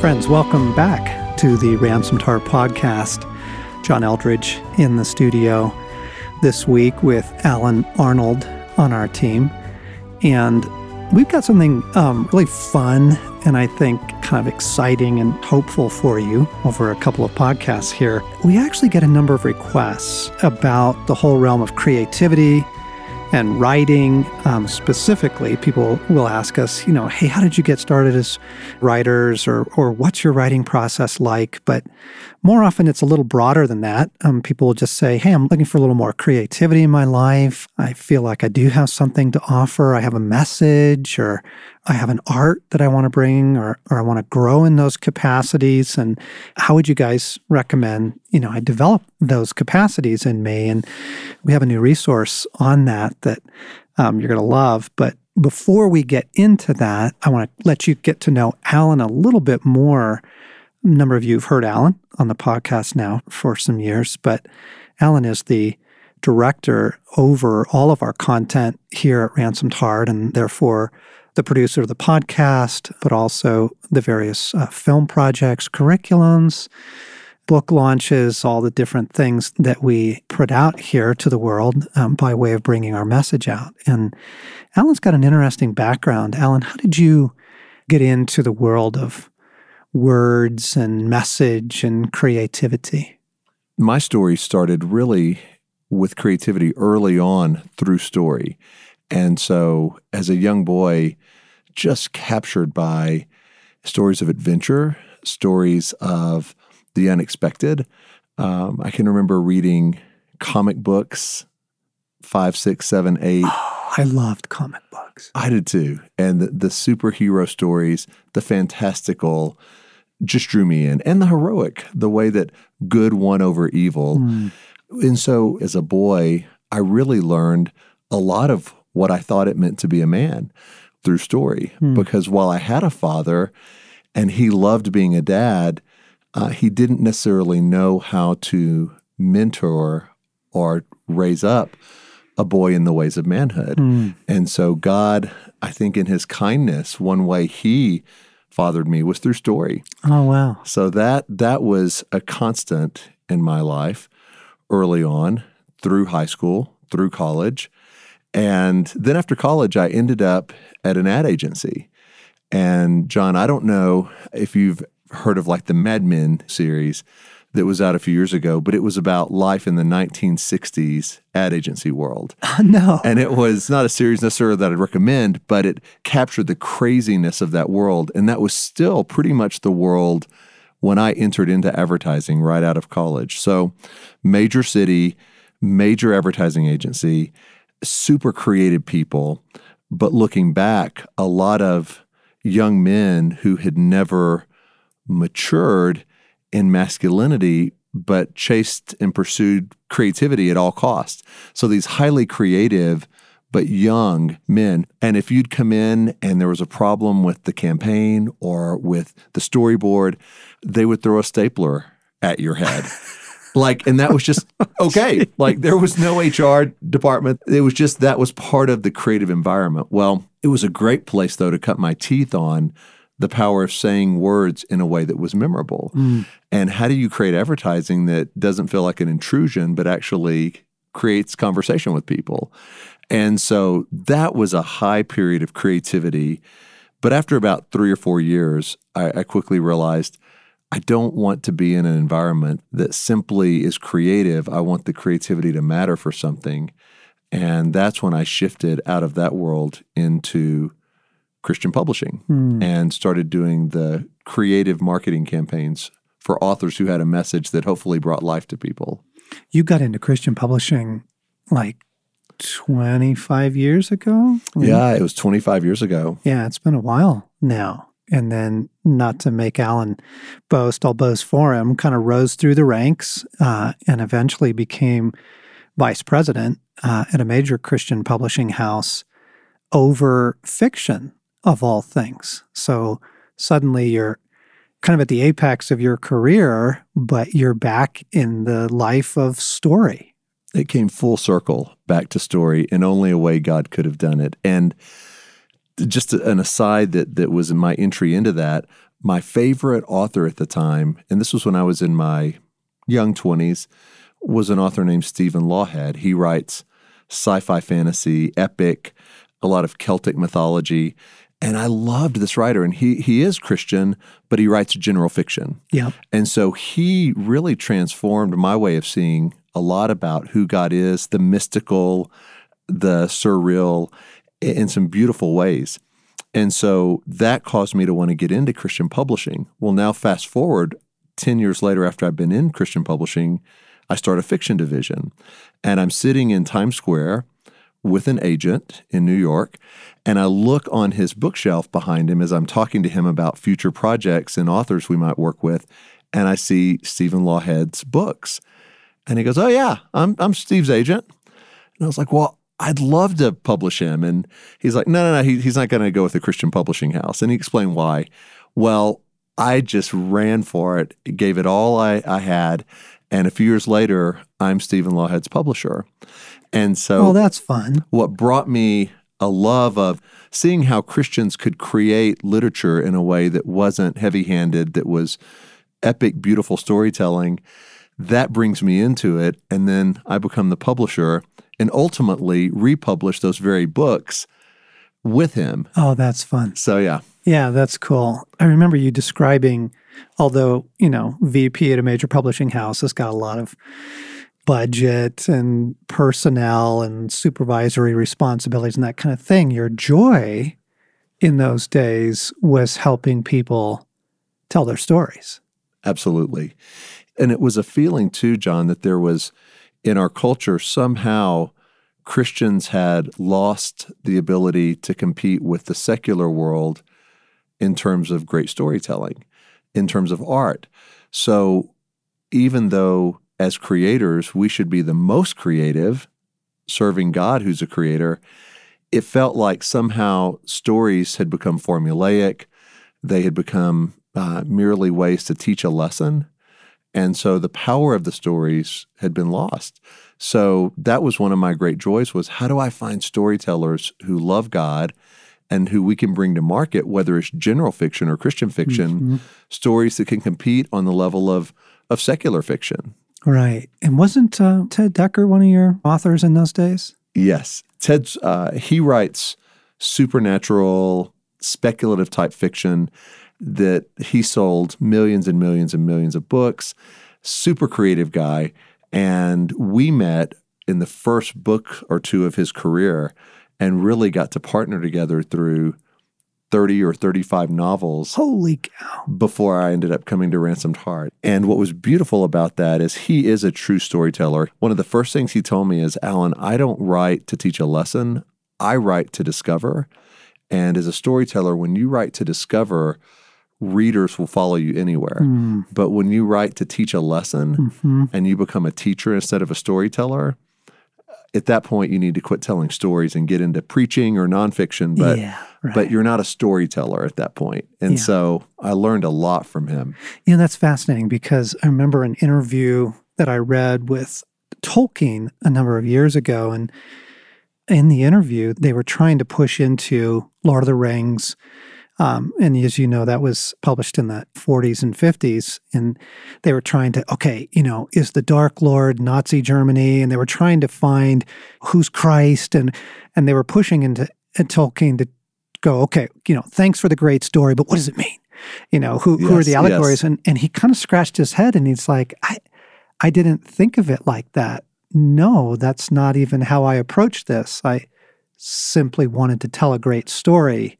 Friends, welcome back to the Ransomed Heart podcast. John Eldredge in the studio this week with Allen Arnold on our team. And we've got something um, really fun and I think kind of exciting and hopeful for you over a couple of podcasts here. We actually get a number of requests about the whole realm of creativity and writing um, specifically people will ask us you know hey how did you get started as writers or, or what's your writing process like but more often it's a little broader than that um, people will just say hey i'm looking for a little more creativity in my life i feel like i do have something to offer i have a message or I have an art that I want to bring or, or I want to grow in those capacities. And how would you guys recommend, you know, I develop those capacities in me? And we have a new resource on that that um, you're going to love. But before we get into that, I want to let you get to know Allen a little bit more. A number of you have heard Allen on the podcast now for some years, but Allen is the director over all of our content here at Ransomed Heart and therefore the producer of the podcast, but also the various uh, film projects, curriculums, book launches, all the different things that we put out here to the world um, by way of bringing our message out. And Allen's got an interesting background. Allen, how did you get into the world of words and message and creativity? My story started really with creativity early on through story. And so, as a young boy, just captured by stories of adventure, stories of the unexpected. Um, I can remember reading comic books five, six, seven, eight. Oh, I loved comic books. I did too. And the, the superhero stories, the fantastical, just drew me in, and the heroic, the way that good won over evil. Mm. And so, as a boy, I really learned a lot of what I thought it meant to be a man through story. Hmm. Because while I had a father and he loved being a dad, uh, he didn't necessarily know how to mentor or raise up a boy in the ways of manhood. Hmm. And so, God, I think in his kindness, one way he fathered me was through story. Oh wow. So that that was a constant in my life early on through high school, through college. And then after college, I ended up at an ad agency. And John, I don't know if you've heard of like the Mad Men series that was out a few years ago, but it was about life in the 1960s ad agency world. Oh, no. And it was not a series necessarily that I'd recommend, but it captured the craziness of that world. And that was still pretty much the world when I entered into advertising right out of college. So, major city, major advertising agency super creative people, but looking back, a lot of young men who had never matured in masculinity but chased and pursued creativity at all costs. So these highly creative but young men. And if you'd come in and there was a problem with the campaign or with the storyboard, they would throw a stapler at your head. Like, and that was just oh, okay. like, there was no HR department. It was just that was part of the creative environment. Well, it was a great place, though, to cut my teeth on the power of saying words in a way that was memorable. Mm. And how do you create advertising that doesn't feel like an intrusion, but actually creates conversation with people? And so that was a high period of creativity. But after about three or four years, I, I quickly realized I don't want to be in an environment that simply is creative. I want the creativity to matter for something. And that's when I shifted out of that world into Christian publishing mm. and started doing the creative marketing campaigns for authors who had a message that hopefully brought life to people. You got into Christian publishing like 25 years ago? Yeah, it was 25 years ago. Yeah, it's been a while now and then not to make Allen boast, I'll boast for him, kind of rose through the ranks uh, and eventually became vice president uh, at a major Christian publishing house over fiction of all things. So suddenly you're kind of at the apex of your career, but you're back in the life of story. It came full circle back to story in only a way God could have done it. And just an aside that that was in my entry into that. my favorite author at the time, and this was when I was in my young 20s, was an author named Stephen Lawhead. He writes sci fi fantasy, epic, a lot of Celtic mythology. And I loved this writer, and he he is Christian, but he writes general fiction. Yeah. And so he really transformed my way of seeing a lot about who God is, the mystical, the surreal, in some beautiful ways. And so that caused me to want to get into Christian publishing. Well, now fast forward 10 years later after I've been in Christian publishing, I start a fiction division. And I'm sitting in Times Square with an agent in New York, and I look on his bookshelf behind him as I'm talking to him about future projects and authors we might work with, and I see Stephen Lawhead's books. And he goes, "Oh yeah, I'm I'm Steve's agent." And I was like, "Well, I'd love to publish him. And he's like, no, no, no, he, he's not going to go with a Christian publishing house. And he explained why. Well, I just ran for it, gave it all I, I had. And a few years later, I'm Stephen Lawhead's publisher. And so, oh, that's fun. What brought me a love of seeing how Christians could create literature in a way that wasn't heavy handed, that was epic, beautiful storytelling. That brings me into it. And then I become the publisher and ultimately republish those very books with him. Oh, that's fun. So, yeah. Yeah, that's cool. I remember you describing, although, you know, VP at a major publishing house has got a lot of budget and personnel and supervisory responsibilities and that kind of thing. Your joy in those days was helping people tell their stories. Absolutely. And it was a feeling, too, John, that there was in our culture, somehow Christians had lost the ability to compete with the secular world in terms of great storytelling, in terms of art. So even though as creators we should be the most creative, serving God who's a creator, it felt like somehow stories had become formulaic. They had become uh, merely ways to teach a lesson and so the power of the stories had been lost. So that was one of my great joys was how do I find storytellers who love God and who we can bring to market, whether it's general fiction or Christian fiction, mm-hmm. stories that can compete on the level of of secular fiction. Right. And wasn't uh, Ted Dekker one of your authors in those days? Yes. Ted's uh, he writes supernatural, speculative type fiction that he sold millions and millions and millions of books, super creative guy. And we met in the first book or two of his career and really got to partner together through 30 or 35 novels. Holy cow. Before I ended up coming to Ransomed Heart. And what was beautiful about that is he is a true storyteller. One of the first things he told me is Allen, I don't write to teach a lesson, I write to discover. And as a storyteller, when you write to discover, readers will follow you anywhere. Mm. But when you write to teach a lesson mm-hmm. and you become a teacher instead of a storyteller, at that point you need to quit telling stories and get into preaching or nonfiction. But yeah, right. but you're not a storyteller at that. And yeah. so I learned a lot from him. Yeah, that's fascinating because I remember an interview that I read with Tolkien a number of years ago and in the interview they were trying to push into Lord of the Rings um, and as you know, that was published in the 40s and 50s. And they were trying to, okay, you know, is the Dark Lord Nazi Germany? And they were trying to find who's Christ. And, and they were pushing into Tolkien to go, okay, you know, thanks for the great story, but what does it mean? You know, who, yes, who are the allegories? Yes. And, and he kind of scratched his head and he's like, I, I didn't think of it like that. No, that's not even how I approached this. I simply wanted to tell a great story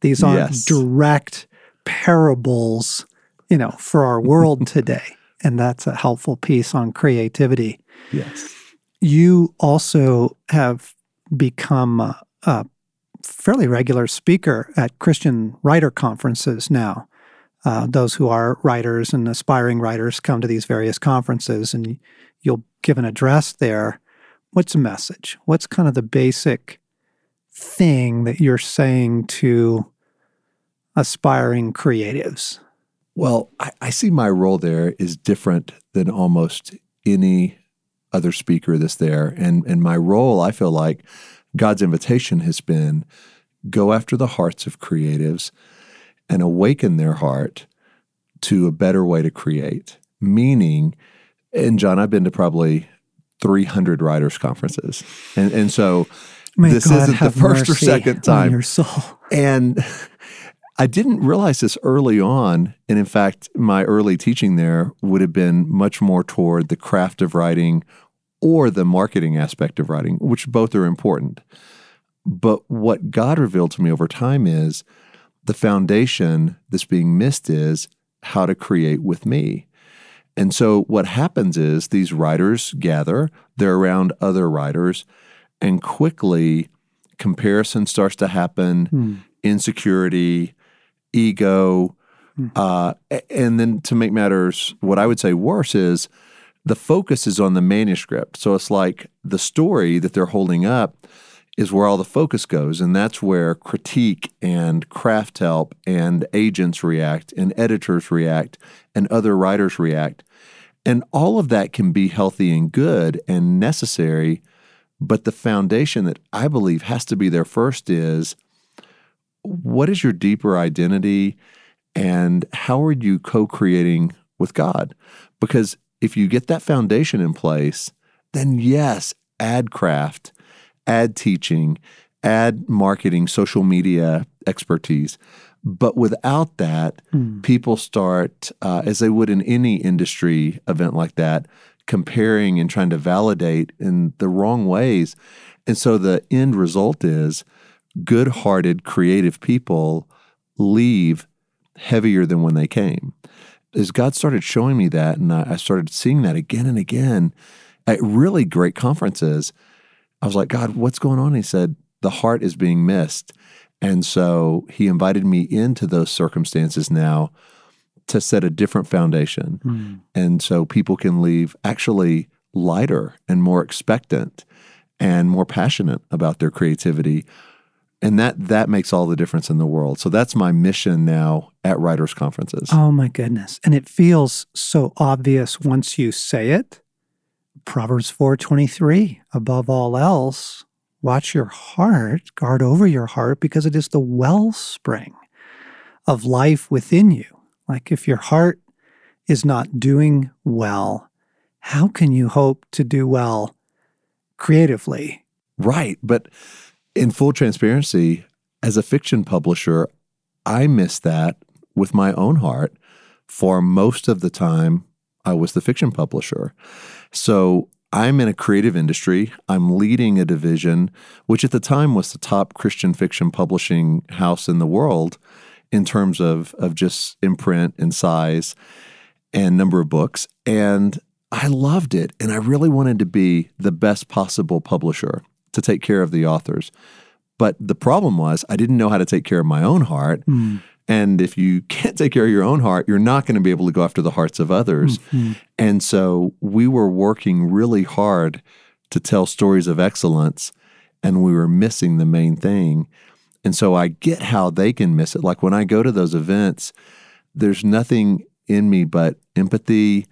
these aren't yes. direct parables, you know, for our world today. And that's a helpful piece on creativity. Yes. You also have become a, a fairly regular speaker at Christian writer conferences now. Uh, those who are writers and aspiring writers come to these various conferences and you'll give an address there. What's the message? What's kind of the basic thing that you're saying to aspiring creatives? Well, I, I, see my role there is different than almost any other speaker that's there. And, and my role, I feel like God's invitation has been go after the hearts of creatives and awaken their heart to a better way to create. Meaning, and John, I've been to probably 300 writers' conferences. And, and so May this God isn't the first or second on time. And I didn't realize this early on. And in fact, my early teaching there would have been much more toward the craft of writing or the marketing aspect of writing, which both are important. But what God revealed to me over time is the foundation that's being missed is how to create with me. And so what happens is these writers gather, they're around other writers, and quickly comparison starts to happen, Hmm. insecurity, ego. Uh, and then to make matters, what I would say worse is the focus is on the manuscript. So it's like the story that they're holding up is where all the focus goes. And that's where critique and craft help and agents react and editors react and other writers react. And all of that can be healthy and good and necessary. But the foundation that I believe has to be there first is what is your deeper identity and how are you co creating with God? Because if you get that foundation in place, then yes, add craft, add teaching, add marketing, social media expertise. But without that, people start, uh, as they would in any industry event like that, comparing and trying to validate in the wrong ways. And so the end result is good hearted, creative people leave heavier than when they came. As God started showing me that, and I I started seeing that again and again at really great conferences, I was like, God, what's going on? He said, The heart is being missed. And so he invited me into those circumstances now to set a different foundation. Hmm. And so people can leave actually lighter and more expectant and more passionate about their creativity. And that that makes all the difference in the world. So that's my mission now at writers conferences. Oh my goodness. And it feels so obvious once you say it. Proverbs 4:23, above all else, watch your heart, guard over your heart because it is the wellspring of life within you. Like if your heart is not doing well, how can you hope to do well creatively? Right. But in full transparency, as a fiction publisher, I missed that with my own heart for most of the time I was the fiction publisher. So I'm in a creative industry. I'm leading a division, which at the time was the top Christian fiction publishing house in the world in terms of, of just imprint and size and number of books. And I loved it. And I really wanted to be the best possible publisher to take care of the authors. But the problem was, I didn't know how to take care of my own heart. Hmm. And if you can't take care of your own heart, you're not going to be able to go after the hearts of others. Hmm, hmm. And so we were working really hard to tell stories of excellence, and we were missing the main thing. And so I get how they can miss it. Like when I go to those events, there's nothing in me but empathy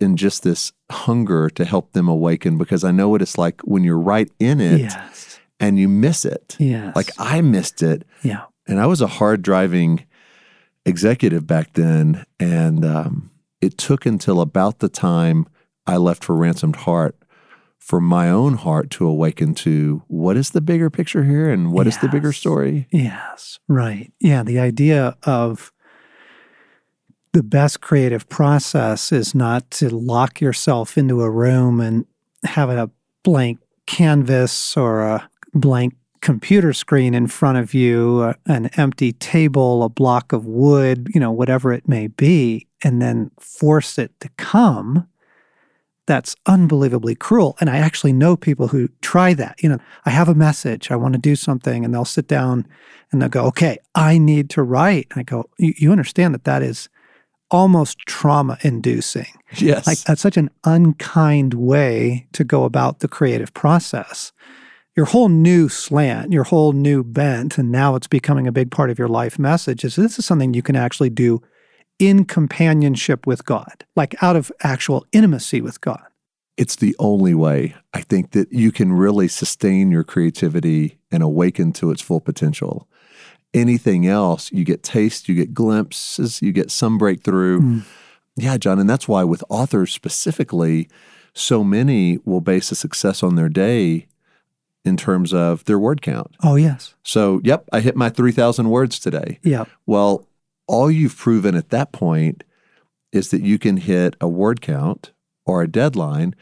and just this hunger to help them awaken because I know what it's like when you're right in it Yes. and you miss it. Yes. Like I missed it. yeah. And I was a hard driving executive back then. And um, it took until about the time I left for Ransomed Heart for my own heart to awaken to what is the bigger picture here and what is the bigger story? Yes, right. Yeah, the idea of the best creative process is not to lock yourself into a room and have a blank canvas or a blank computer screen in front of you, an empty table, a block of wood, you know, whatever it may be, and then force it to come. That's unbelievably cruel. And I actually know people who try that. You know, I have a message, I want to do something, and they'll sit down and they'll go, okay, I need to write. I go, you understand that that is almost trauma inducing. Yes. Like that's such an unkind way to go about the creative process. Your whole new slant, your whole new bent, and now it's becoming a big part of your life message is this is something you can actually do in companionship with God, like out of actual intimacy with God. it's the only way I think that you can really sustain your creativity and awaken to its full potential. Anything else, you get taste, you get glimpses, you get some breakthrough. Mm. Yeah, John. And that's why with authors specifically, so many will base a success on their day in terms of their word count. Oh, yes. So, yep, I hit my 3,000 words today. Yeah. Well, all you've proven at that point is that you can hit a word count or a deadline.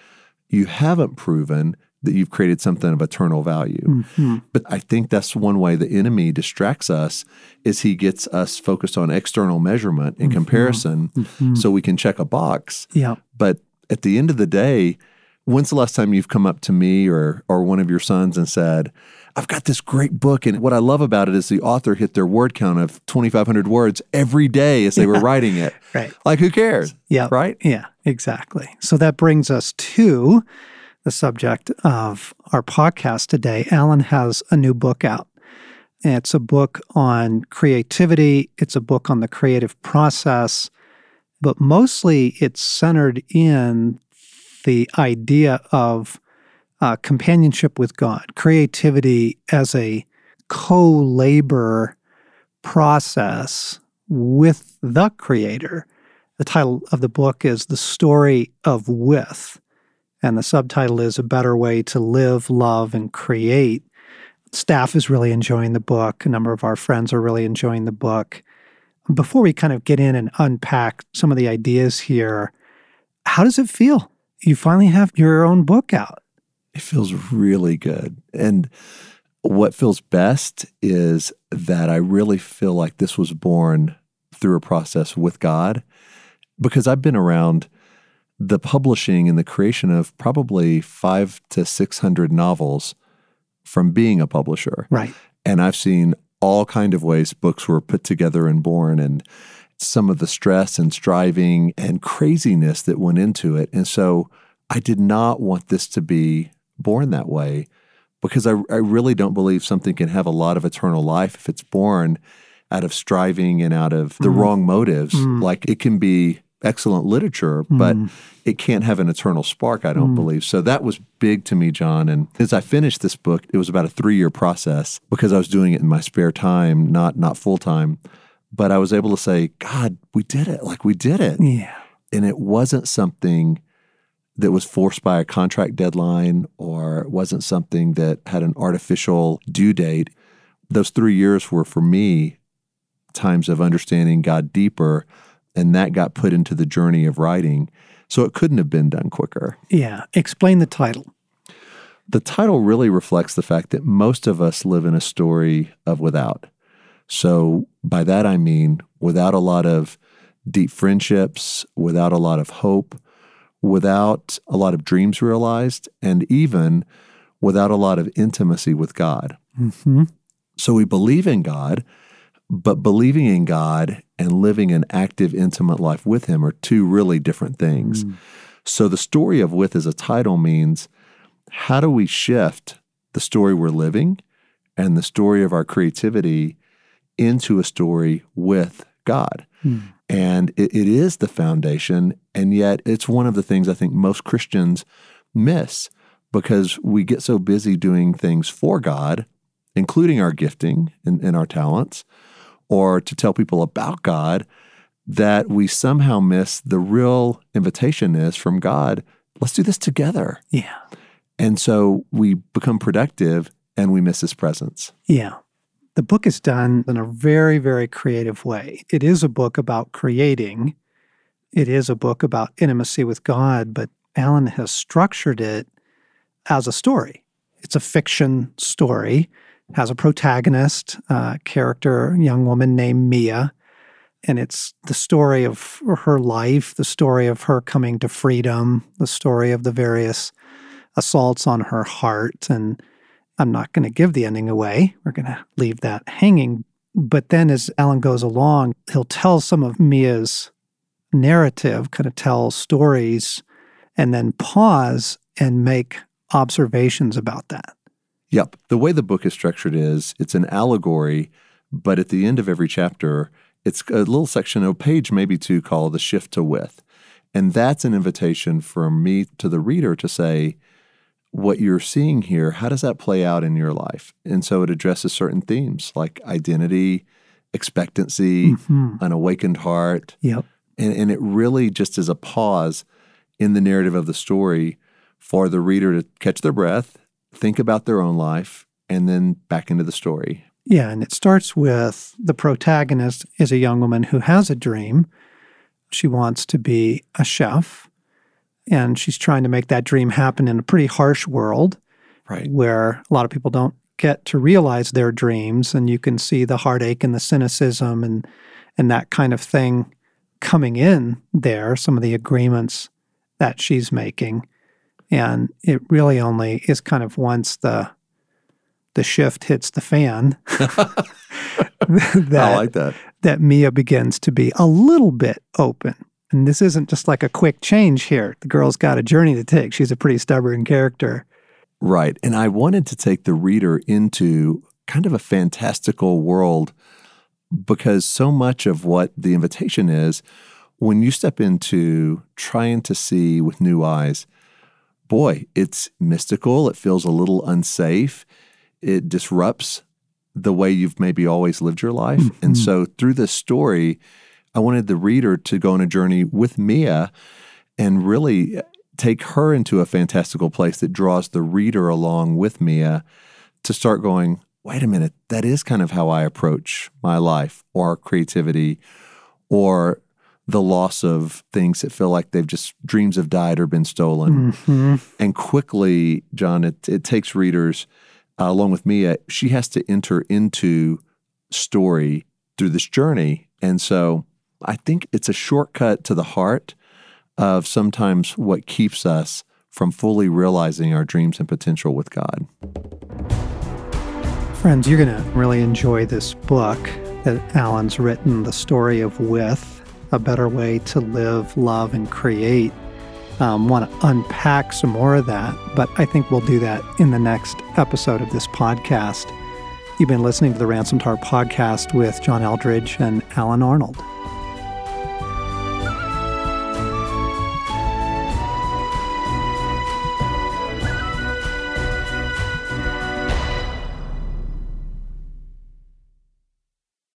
You haven't proven that you've created something of eternal value. Mhm. But I think that's one way the enemy distracts us is he gets us focused on external measurement and comparison Mhm. so we can check a box. Yeah. But at the end of the day, when's the last time you've come up to me or or one of your sons and said, "I've got this great book and what I love about it is the author hit their word count of 2500 words every day as they were writing it." Right. Like who cares? Yeah. Right? Yeah, exactly. So that brings us to the subject of our podcast today. Allen has a new book out. It's a book on creativity, it's a book on the creative process, but mostly it's centered in the idea of uh, companionship with God, creativity as a co labor process with the Creator. The title of the book is The Story of With, and the subtitle is A Better Way to Live, Love, and Create. Staff is really enjoying the book. A number of our friends are really enjoying the book. Before we kind of get in and unpack some of the ideas here, how does it feel? You finally have your own book out. It feels really good. And what feels best is that I really feel like this was born through a process with God because I've been around the publishing and the creation of probably five to 600 novels from being a publisher. Right. And I've seen all kind of ways books were put together and born and some of the stress and striving and craziness that went into it. And so I did not want this to be born that way because I, I really don't believe something can have a lot of eternal life if it's born out of striving and out of the Mm. wrong motives. Mm. Like it can be excellent literature, but Mm. it can't have an eternal spark, I don't Mm. believe. So that was big to me, John. And as I finished this book, it was about a three year process because I was doing it in my spare time, not not full time. But I was able to say, God, we did it. Like we did it. Yeah. And it wasn't something that was forced by a contract deadline or it wasn't something that had an artificial due date. Those three years were for me times of understanding God deeper, and that got put into the journey of writing. So it couldn't have been done quicker. Yeah. Explain the title. The title really reflects the fact that most of us live in a story of without. So by that I mean without a lot of deep friendships, without a lot of hope, without a lot of dreams realized, and even without a lot of intimacy with God. hmm So we believe in God, but believing in God and living an active, intimate life with Him are two really different things. So the story of with as a title means how do we shift the story we're living and the story of our creativity into a story with God? Mm. And it, it is the foundation. And yet it's one of the things I think most Christians miss because we get so busy doing things for God, including our gifting and, and our talents, or to tell people about God, that we somehow miss the real invitation is from God, let's do this together. Yeah. And so we become productive and we miss his presence. Yeah. The book is done in a very, very creative way. It is a book about creating, it is a book about intimacy with God, but Allen has structured it as a story. It's a fiction story, has a protagonist, a character, young woman named Mia. And it's the story of her life, the story of her coming to freedom, the story of the various assaults on her heart. And I'm not going to give the ending away. We're going to leave that hanging. But then as Allen goes along, he'll tell some of Mia's narrative, kind of tell stories, and then pause and make observations about that. Yep. The way the book is structured is it's an allegory, but at the end of every chapter, it's a little section, a page maybe two, called The Shift to With. And that's an invitation from me to the reader to say, what you're seeing here, how does that play out in your life? And so it addresses certain themes like identity, expectancy, Mm-hmm. an awakened heart. Yep. And, and it really just is a pause in the narrative of the story for the reader to catch their breath, think about their own life, and then back into the story. Yeah, and it starts with the protagonist is a young woman who has a dream. She wants to be a chef, and she's trying to make that dream happen in a pretty harsh world Right. where a lot of people don't get to realize their dreams, and you can see the heartache and the cynicism and and that kind of thing coming in there. Some of the agreements that she's making, and it really only is kind of once the the shift hits the fan that I like that. that Mia begins to be a little bit open. And this isn't just like a quick change here. The girl's got a journey to take. She's a pretty stubborn character. Right. And I wanted to take the reader into kind of a fantastical world because so much of what the invitation is, when you step into trying to see with new eyes, boy, it's mystical. It feels a little unsafe. It disrupts the way you've maybe always lived your life. Mm-hmm. And so through this story, I wanted the reader to go on a journey with Mia and really uh, take her into a fantastical place that draws the reader along with Mia to start going, wait a minute, that is kind of how I approach my life or creativity or the loss of things that feel like they've just dreams have died or been stolen. And quickly, John, it, it takes readers, uh, along with Mia, she has to enter into story through this journey. And so I think it's a shortcut to the heart of sometimes what keeps us from fully realizing our dreams and potential with God. Friends, you're going to really enjoy this book that Allen's written, The Story of With, A Better Way to Live, Love, and Create. Um, want to unpack some more of that, but I think we'll do that in the next episode of this podcast. You've been listening to the Ransomed Heart podcast with John Eldredge and Allen Arnold.